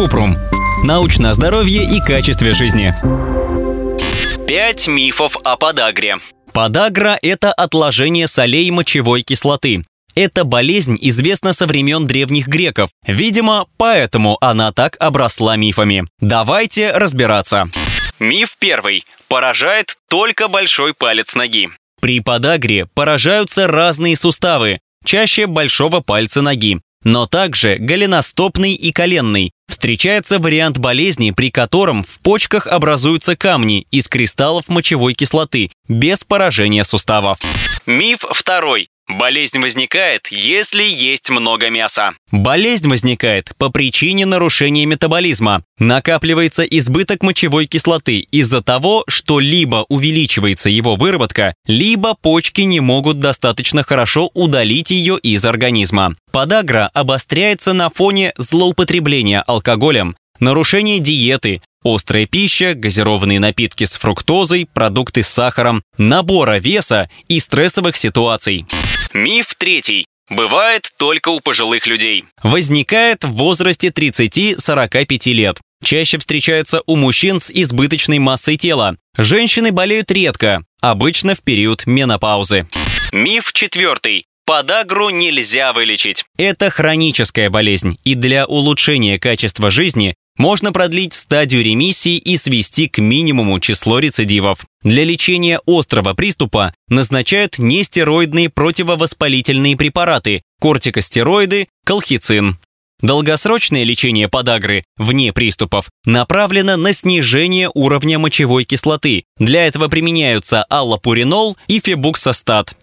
Купрум. Научное здоровье и качестве жизни. Пять мифов о подагре. Подагра – это отложение солей мочевой кислоты. Эта болезнь известна со времен древних греков. Видимо, поэтому она так обросла мифами. Давайте разбираться. Миф первый. Поражает только большой палец ноги. При подагре поражаются разные суставы, чаще большого пальца ноги, но также голеностопный и коленный. Встречается вариант болезни, при котором в почках образуются камни из кристаллов мочевой кислоты без поражения суставов. Миф второй. Болезнь возникает, если есть много мяса. Болезнь возникает по причине нарушения метаболизма. Накапливается избыток мочевой кислоты из-за того, что либо увеличивается его выработка, либо почки не могут достаточно хорошо удалить ее из организма. Подагра обостряется на фоне злоупотребления алкоголем, нарушения диеты, Острая пища, газированные напитки с фруктозой, продукты с сахаром, набора веса и стрессовых ситуаций. Миф третий. Бывает только у пожилых людей. Возникает в возрасте 30-45 лет. Чаще встречается у мужчин с избыточной массой тела. Женщины болеют редко, обычно в период менопаузы. Миф четвертый. Подагру нельзя вылечить. Это хроническая болезнь, и для улучшения качества жизни можно продлить стадию ремиссии и свести к минимуму число рецидивов. Для лечения острого приступа назначают нестероидные противовоспалительные препараты – кортикостероиды, колхицин. Долгосрочное лечение подагры вне приступов направлено на снижение уровня мочевой кислоты. Для этого применяются аллопуринол и фебуксостат.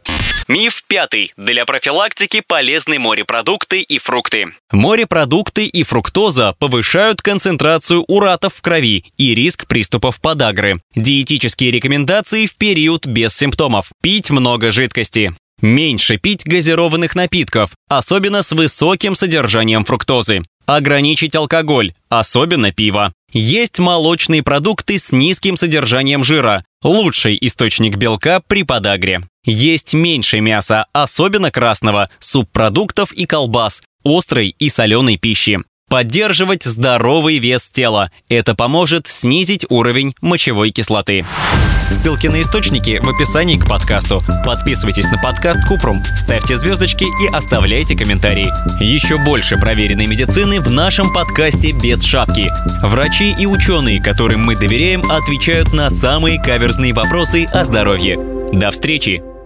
Миф пятый. Для профилактики полезны морепродукты и фрукты. Морепродукты и фруктоза повышают концентрацию уратов в крови и риск приступов подагры. Диетические рекомендации в период без симптомов. Пить много жидкости. Меньше пить газированных напитков, особенно с высоким содержанием фруктозы. Ограничить алкоголь, особенно пиво. Есть молочные продукты с низким содержанием жира, лучший источник белка при подагре. Есть меньше мяса, особенно красного, субпродуктов и колбас, острой и соленой пищи. Поддерживать здоровый вес тела. Это поможет снизить уровень мочевой кислоты. Ссылки на источники в описании к подкасту. Подписывайтесь на подкаст Купрум, ставьте звездочки и оставляйте комментарии. Еще больше проверенной медицины в нашем подкасте «Без шапки». Врачи и ученые, которым мы доверяем, отвечают на самые каверзные вопросы о здоровье. До встречи!